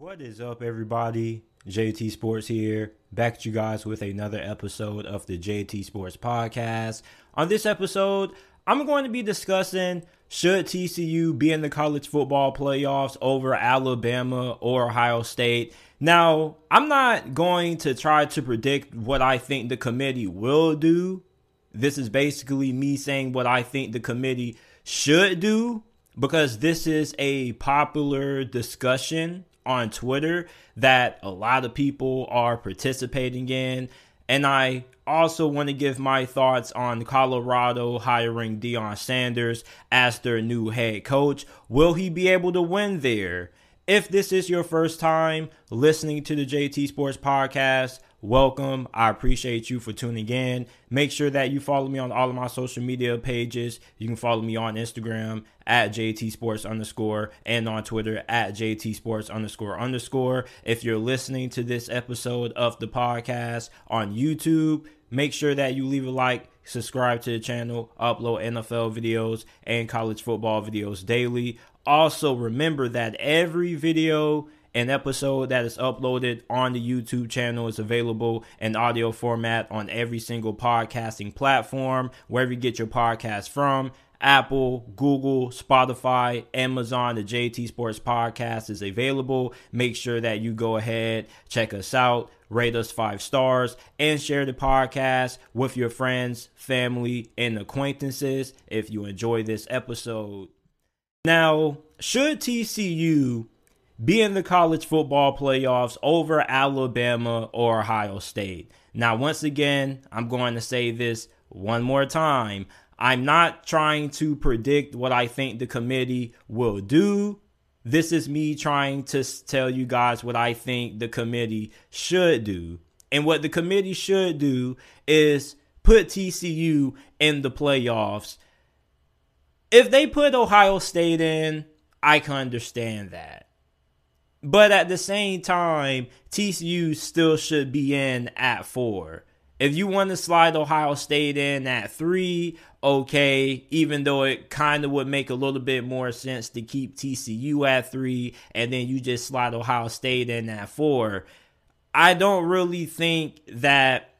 What is up, everybody? JT Sports here, back at you guys with another episode of the JT Sports Podcast. On this episode, I'm going to be discussing should TCU be in the college football playoffs over Alabama or Ohio State. Now, I'm not going to try to predict what I think the committee will do. This is basically me saying what I think the committee should do because this is a popular discussion on Twitter that a lot of people are participating in. And I also want to give my thoughts on Colorado hiring Deion Sanders as their new head coach. Will he be able to win there? If this is your first time listening to the JT Sports Podcast, welcome. I appreciate you for tuning in. Make sure that you follow me on all of my social media pages. You can follow me on Instagram at JT Sports underscore and on Twitter at JT Sports underscore underscore. If you're listening to this episode of the podcast on YouTube, make sure that you leave a like, subscribe to the channel, upload NFL videos and college football videos daily. Also, remember that every video and episode that is uploaded on the YouTube channel is available in audio format on every single podcasting platform, wherever you get your podcast from. Apple, Google, Spotify, Amazon, the JT Sports Podcast is available. Make sure that you go ahead, check us out, rate us five stars, and share the podcast with your friends, family, and acquaintances if you enjoy this episode. Now, should TCU be in the college football playoffs over Alabama or Ohio State. Now, once again, I'm going to say this one more time. I'm not trying to predict what I think the committee will do. This is me trying to tell you guys what I think the committee should do. And what the committee should do is put TCU in the playoffs. If they put Ohio State in, I can understand that. But at the same time, TCU still should be in at four. If you want to slide Ohio State in at three, okay, even though it kind of would make a little bit more sense to keep TCU at three and then you just slide Ohio State in at four. I don't really think that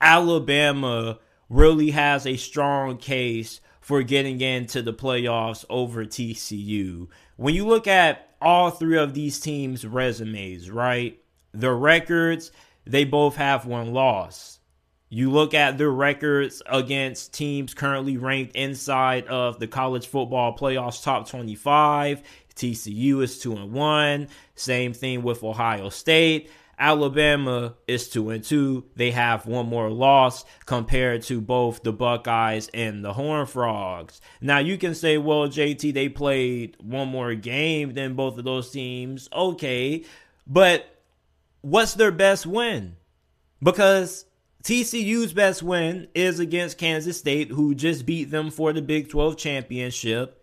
Alabama really has a strong case for getting into the playoffs over TCU. When you look at all three of these teams' resumes, right? The records, they both have one loss. You look at their records against teams currently ranked inside of the college football playoffs top 25. TCU is 2 and 1. Same thing with Ohio State. Alabama is two and two. They have one more loss compared to both the Buckeyes and the Horn Frogs. Now you can say, well, JT, they played one more game than both of those teams. Okay, but what's their best win? Because TCU's best win is against Kansas State, who just beat them for the Big 12 championship.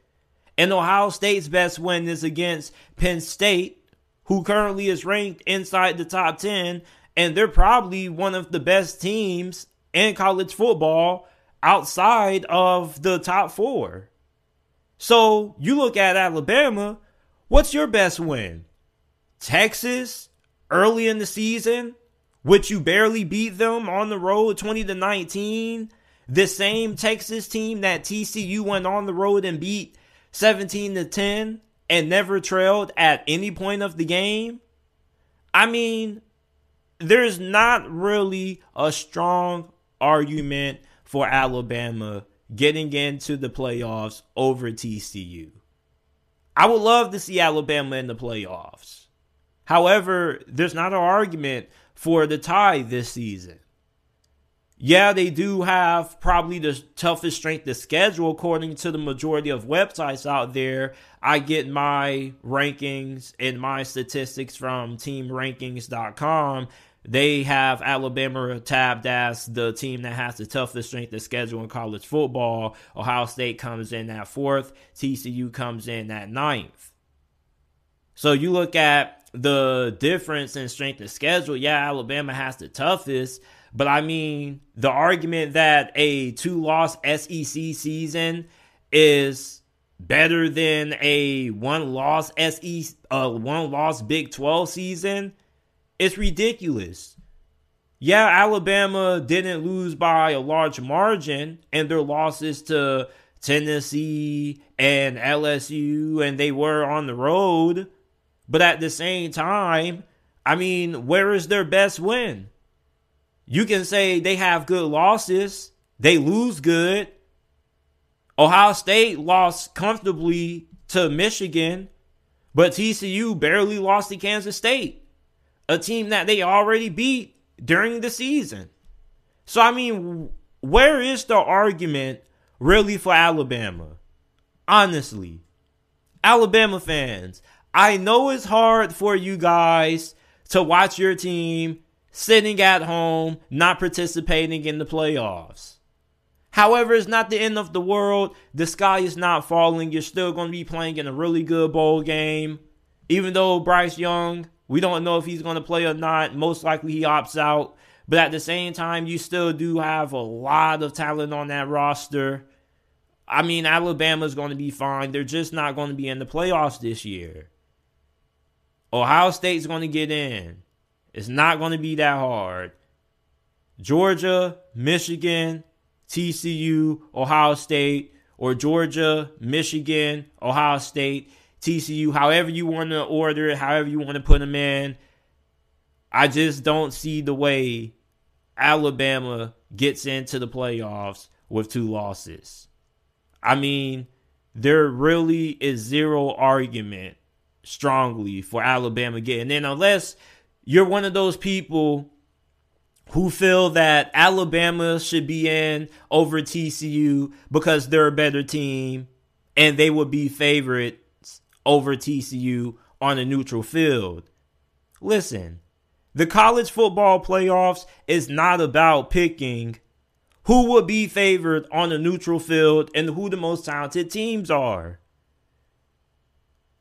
And Ohio State's best win is against Penn State, who currently is ranked inside the top 10, and they're probably one of the best teams in college football outside of the top four. So you look at Alabama, what's your best win? Texas early in the season, which you barely beat them on the road 20 to 19. The same Texas team that TCU went on the road and beat 17 to 10 and never trailed at any point of the game, I mean, there's not really a strong argument for Alabama getting into the playoffs over TCU. I would love to see Alabama in the playoffs. However, there's not an argument for the Tide this season yeah, they do have probably the toughest strength of schedule according to the majority of websites out there. I get my rankings and my statistics from teamrankings.com. They have Alabama tabbed as the team that has the toughest strength of schedule in college football. Ohio State comes in at fourth, TCU comes in at ninth. So you look at the difference in strength of schedule. Yeah, Alabama has the toughest but I mean, the argument that a two loss SEC season is better than a one loss SE uh one loss Big 12 season, it's ridiculous. Yeah, Alabama didn't lose by a large margin and their losses to Tennessee and LSU and they were on the road, but at the same time, I mean, where is their best win? You can say they have good losses, they lose good, Ohio State lost comfortably to Michigan, but TCU barely lost to Kansas State, a team that they already beat during the season. So, I mean, where is the argument really for Alabama? Honestly, Alabama fans, I know it's hard for you guys to watch your team sitting at home, not participating in the playoffs. However, it's not the end of the world. The sky is not falling. You're still going to be playing in a really good bowl game. Even though Bryce Young, we don't know if he's going to play or not. Most likely he opts out. But at the same time, you still do have a lot of talent on that roster. I mean, Alabama's going to be fine. They're just not going to be in the playoffs this year. Ohio State's going to get in. It's not going to be that hard. Georgia, Michigan, TCU, Ohio State, or Georgia, Michigan, Ohio State, TCU, however you want to order it, however you want to put them in. I just don't see the way Alabama gets into the playoffs with two losses. I mean, there really is zero argument strongly for Alabama getting in unless you're one of those people who feel that Alabama should be in over TCU because they're a better team and they would be favorites over TCU on a neutral field. Listen, the college football playoffs is not about picking who would be favored on a neutral field and who the most talented teams are.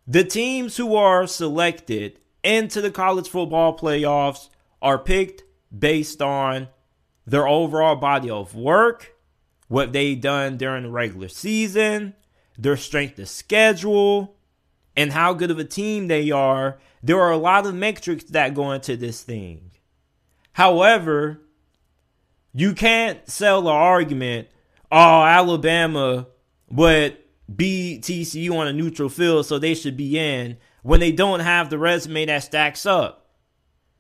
The teams who are selected into the college football playoffs are picked based on their overall body of work, what they've done during the regular season, their strength of schedule, and how good of a team they are. There are a lot of metrics that go into this thing. However, you can't sell the argument, oh, Alabama would beat TCU on a neutral field, so they should be in, when they don't have the resume that stacks up.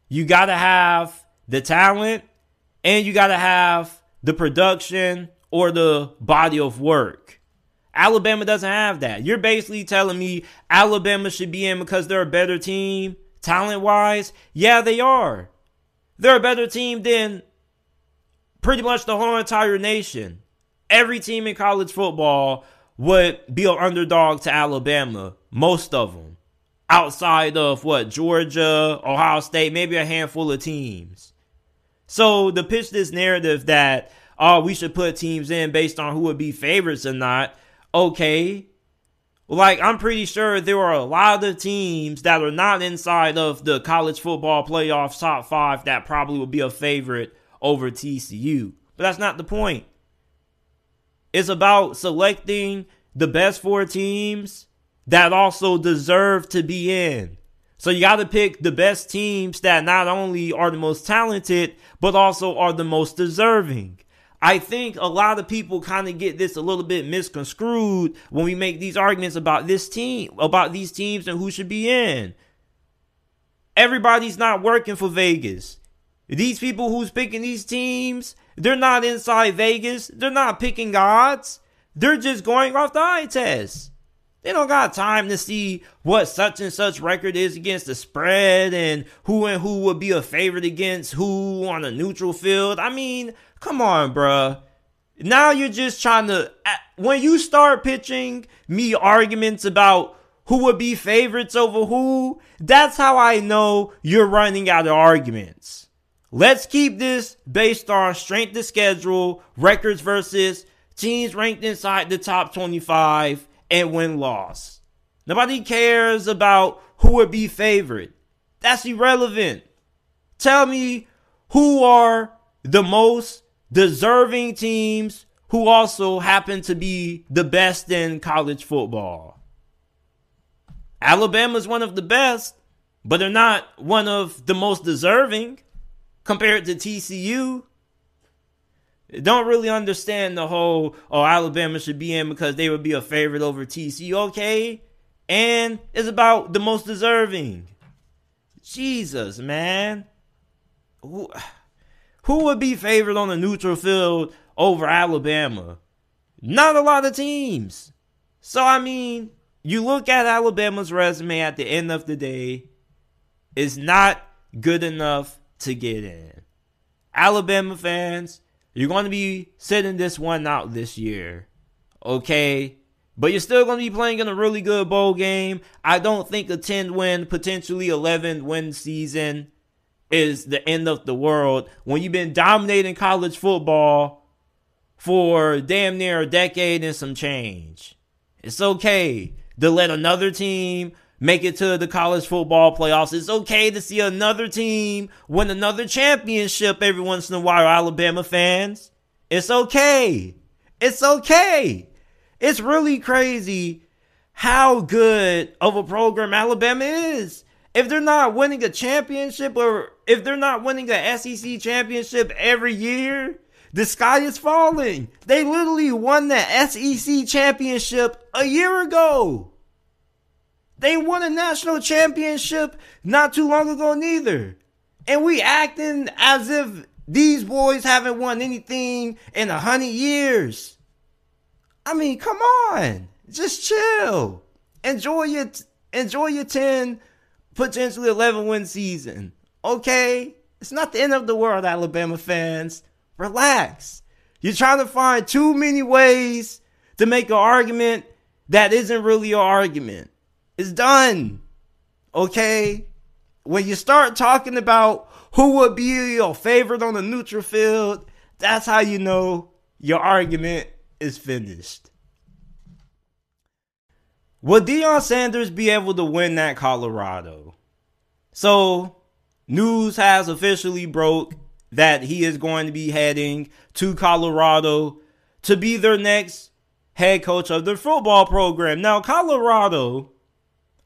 You got to have the talent and you got to have the production or the body of work. Alabama doesn't have that. You're basically telling me Alabama should be in because they're a better team, talent wise. Yeah, they are. They're a better team than pretty much the whole entire nation. Every team in college football would be an underdog to Alabama, most of them. Outside of what, Georgia, Ohio State, maybe a handful of teams. So to pitch this narrative that oh we should put teams in based on who would be favorites or not, okay. Like I'm pretty sure there are a lot of teams that are not inside of the college football playoff top five that probably would be a favorite over TCU. But that's not the point. It's about selecting the best four teams that also deserve to be in. So you got to pick the best teams that not only are the most talented, but also are the most deserving. I think a lot of people kind of get this a little bit misconstrued when we make these arguments about this team, about these teams and who should be in. Everybody's not working for Vegas. These people who's picking these teams, they're not inside Vegas. They're not picking odds. They're just going off the eye test. They don't got time to see what such and such record is against the spread and who and who would be a favorite against who on a neutral field. I mean, come on, bruh. Now you're just trying to. When you start pitching me arguments about who would be favorites over who, that's how I know you're running out of arguments. Let's keep this based on strength of schedule, records versus teams ranked inside the top 25 and win loss. Nobody cares about who would be favored. That's irrelevant. Tell me who are the most deserving teams who also happen to be the best in college football. Alabama's one of the best, but they're not one of the most deserving compared to TCU. Don't really understand the whole, oh, Alabama should be in because they would be a favorite over TCU. Okay. And it's about the most deserving. Jesus, man. Who, who would be favored on a neutral field over Alabama? Not a lot of teams. So, I mean, you look at Alabama's resume at the end of the day, it's not good enough to get in. Alabama fans, you're going to be sitting this one out this year. Okay? But you're still going to be playing in a really good bowl game. I don't think a 10 win, potentially 11 win season is the end of the world when you've been dominating college football for damn near a decade and some change. It's okay to let another team make it to the college football playoffs. It's okay to see another team win another championship every once in a while, Alabama fans. It's okay. It's okay. It's really crazy how good of a program Alabama is. If they're not winning a championship or if they're not winning a SEC championship every year, the sky is falling. They literally won the SEC championship a year ago. They won a national championship not too long ago, neither. And we acting as if these boys haven't won anything in a hundred years. I mean, come on. Just chill. Enjoy your enjoy your 10, potentially 11 win season. Okay? It's not the end of the world, Alabama fans. Relax. You're trying to find too many ways to make an argument that isn't really an argument. It's done. Okay? When you start talking about who would be your favorite on the neutral field, that's how you know your argument is finished. Will Deion Sanders be able to win that Colorado? So, news has officially broke that he is going to be heading to Colorado to be their next head coach of their football program. Now, Colorado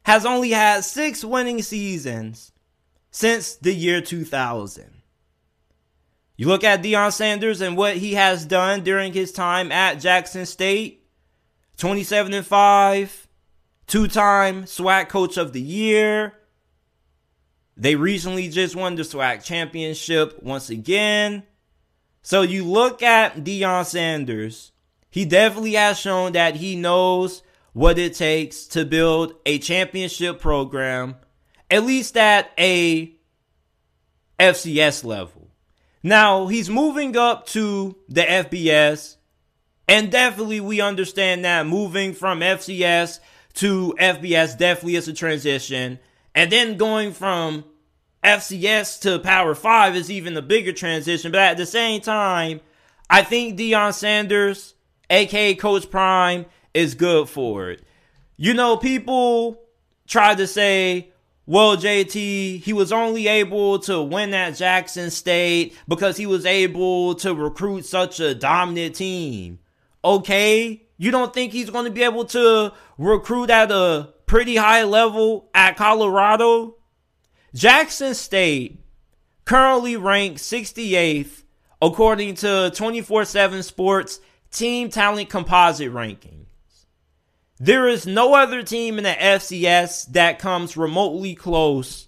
has only had six winning seasons since the year 2000. You look at Deion Sanders and what he has done during his time at Jackson State 27 and 5, two time SWAC Coach of the Year. They recently just won the SWAC Championship once again. So you look at Deion Sanders, he definitely has shown that he knows what it takes to build a championship program, at least at a FCS level. Now, he's moving up to the FBS, and definitely we understand that moving from FCS to FBS definitely is a transition. And then going from FCS to Power 5 is even a bigger transition. But at the same time, I think Deion Sanders, aka Coach Prime, is good for it. You know, people try to say, well, JT, he was only able to win at Jackson State because he was able to recruit such a dominant team. Okay, you don't think he's going to be able to recruit at a pretty high level at Colorado? Jackson State currently ranked 68th according to 24 7 Sports Team Talent Composite ranking. There is no other team in the FCS that comes remotely close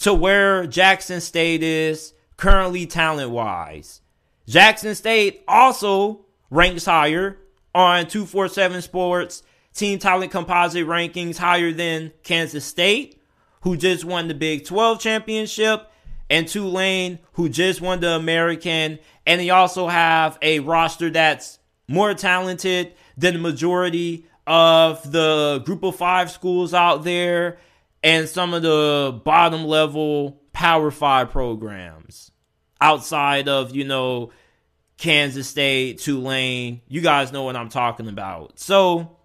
to where Jackson State is currently talent wise. Jackson State also ranks higher on 247 Sports team talent composite rankings higher than Kansas State, who just won the Big 12 championship, and Tulane, who just won the American. And they also have a roster that's more talented than the majority of the group of five schools out there and some of the bottom level power five programs outside of, you know, Kansas State, Tulane. You guys know what I'm talking about. So,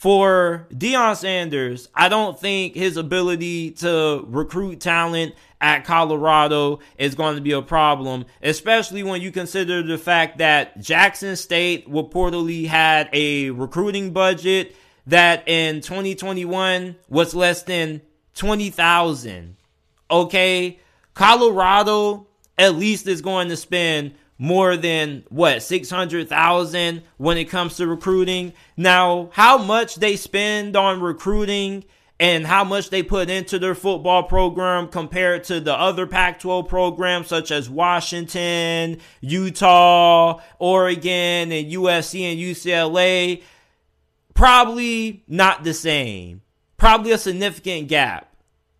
for Deion Sanders, I don't think his ability to recruit talent at Colorado is going to be a problem, especially when you consider the fact that Jackson State reportedly had a recruiting budget that in 2021 was less than 20,000. Okay? Colorado at least is going to spend more than what 600,000 when it comes to recruiting. Now, how much they spend on recruiting and how much they put into their football program compared to the other Pac 12 programs such as Washington, Utah, Oregon, and USC and UCLA, probably not the same. Probably a significant gap.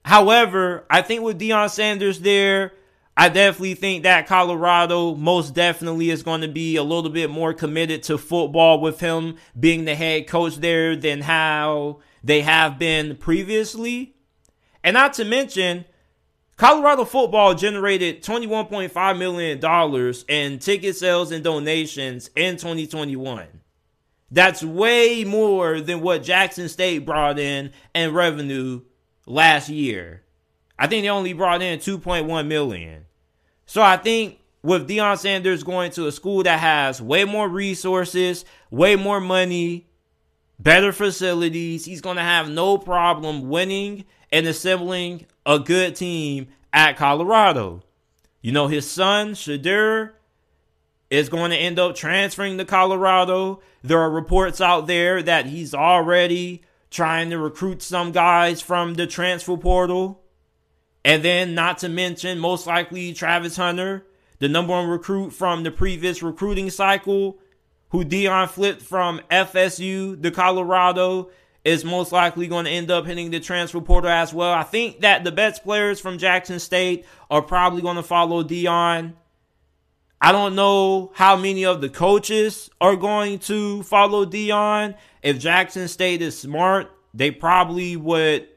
However, I think with Deion Sanders there, I definitely think that Colorado most definitely is going to be a little bit more committed to football with him being the head coach there than how they have been previously. And not to mention, Colorado football generated $21.5 million in ticket sales and donations in 2021. That's way more than what Jackson State brought in in revenue last year. I think they only brought in 2.1 million. So I think with Deion Sanders going to a school that has way more resources, way more money, better facilities, he's going to have no problem winning and assembling a good team at Colorado. You know, his son, Shedeur, is going to end up transferring to Colorado. There are reports out there that he's already trying to recruit some guys from the transfer portal. And then, not to mention, most likely Travis Hunter, the number one recruit from the previous recruiting cycle, who Deion flipped from FSU to Colorado, is most likely going to end up hitting the transfer portal as well. I think that the best players from Jackson State are probably going to follow Deion. I don't know how many of the coaches are going to follow Deion. If Jackson State is smart, they probably would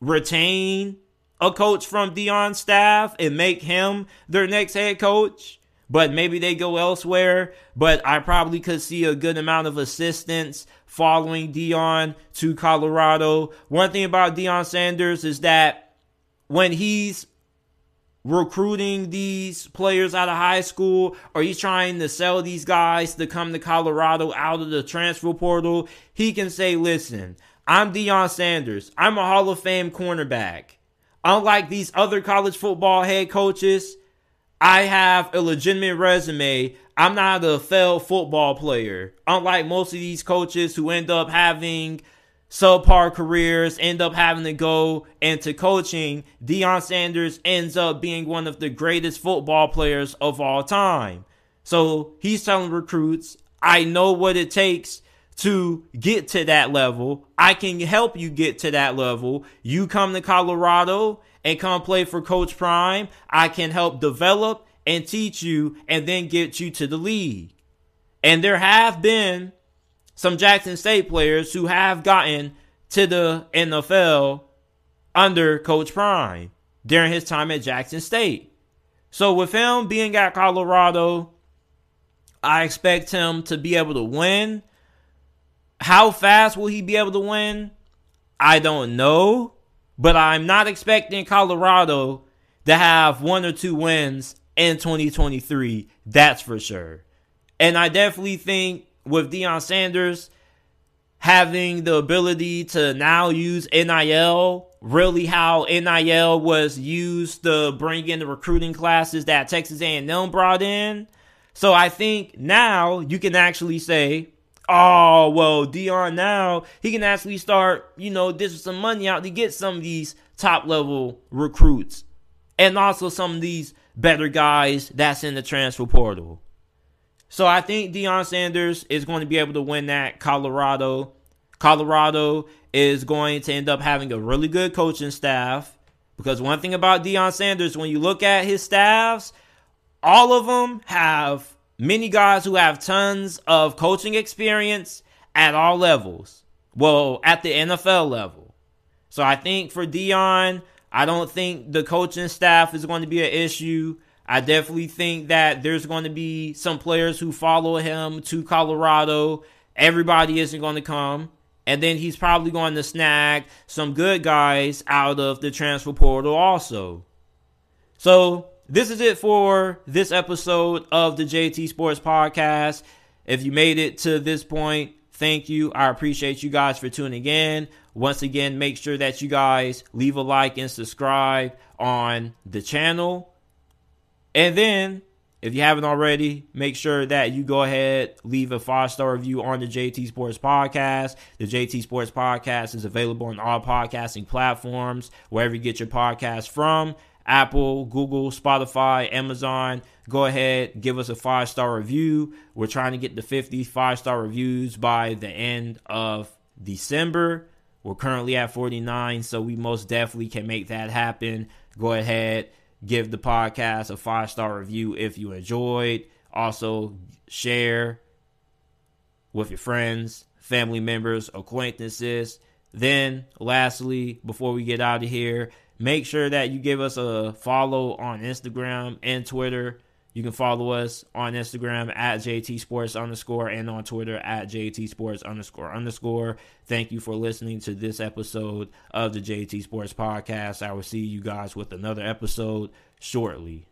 retain a coach from Deion's staff and make him their next head coach. But maybe they go elsewhere. But I probably could see a good amount of assistance following Deion to Colorado. One thing about Deion Sanders is that when he's recruiting these players out of high school or he's trying to sell these guys to come to Colorado out of the transfer portal, he can say, listen, I'm Deion Sanders. I'm a Hall of Fame cornerback. Unlike these other college football head coaches, I have a legitimate resume. I'm not a failed football player. Unlike most of these coaches who end up having subpar careers, end up having to go into coaching, Deion Sanders ends up being one of the greatest football players of all time. So he's telling recruits, I know what it takes to get to that level. I can help you get to that level. You come to Colorado and come play for Coach Prime. I can help develop and teach you and then get you to the league. And there have been some Jackson State players who have gotten to the NFL under Coach Prime during his time at Jackson State. So with him being at Colorado, I expect him to be able to win how fast will he be able to win? I don't know. But I'm not expecting Colorado to have one or two wins in 2023. That's for sure. And I definitely think with Deion Sanders having the ability to now use NIL, really how NIL was used to bring in the recruiting classes that Texas A&M brought in. So I think now you can actually say, oh well Deion now he can actually start you know dishing some money out to get some of these top level recruits and also some of these better guys that's in the transfer portal. So I think Deion Sanders is going to be able to win that Colorado. Colorado is going to end up having a really good coaching staff because one thing about Deion Sanders when you look at his staffs all of them have many guys who have tons of coaching experience at all levels. Well, at the NFL level. So I think for Deion, I don't think the coaching staff is going to be an issue. I definitely think that there's going to be some players who follow him to Colorado. Everybody isn't going to come. And then he's probably going to snag some good guys out of the transfer portal also. So, this is it for this episode of the JT Sports Podcast. If you made it to this point, thank you. I appreciate you guys for tuning in. Once again, make sure that you guys leave a like and subscribe on the channel. And then, if you haven't already, make sure that you go ahead, leave a five star review on the JT Sports Podcast. The JT Sports Podcast is available on all podcasting platforms, wherever you get your podcast from. Apple, Google, Spotify, Amazon. Go ahead, give us a five star review. We're trying to get the 50 five star reviews by the end of December. We're currently at 49, so we most definitely can make that happen. Go ahead, give the podcast a five star review if you enjoyed. Also, share with your friends, family members, acquaintances. Then, lastly, before we get out of here, Make sure that you give us a follow on Instagram and Twitter. You can follow us on Instagram at JT Sports underscore and on Twitter at JT Sports underscore underscore. Thank you for listening to this episode of the JT Sports Podcast. I will see you guys with another episode shortly.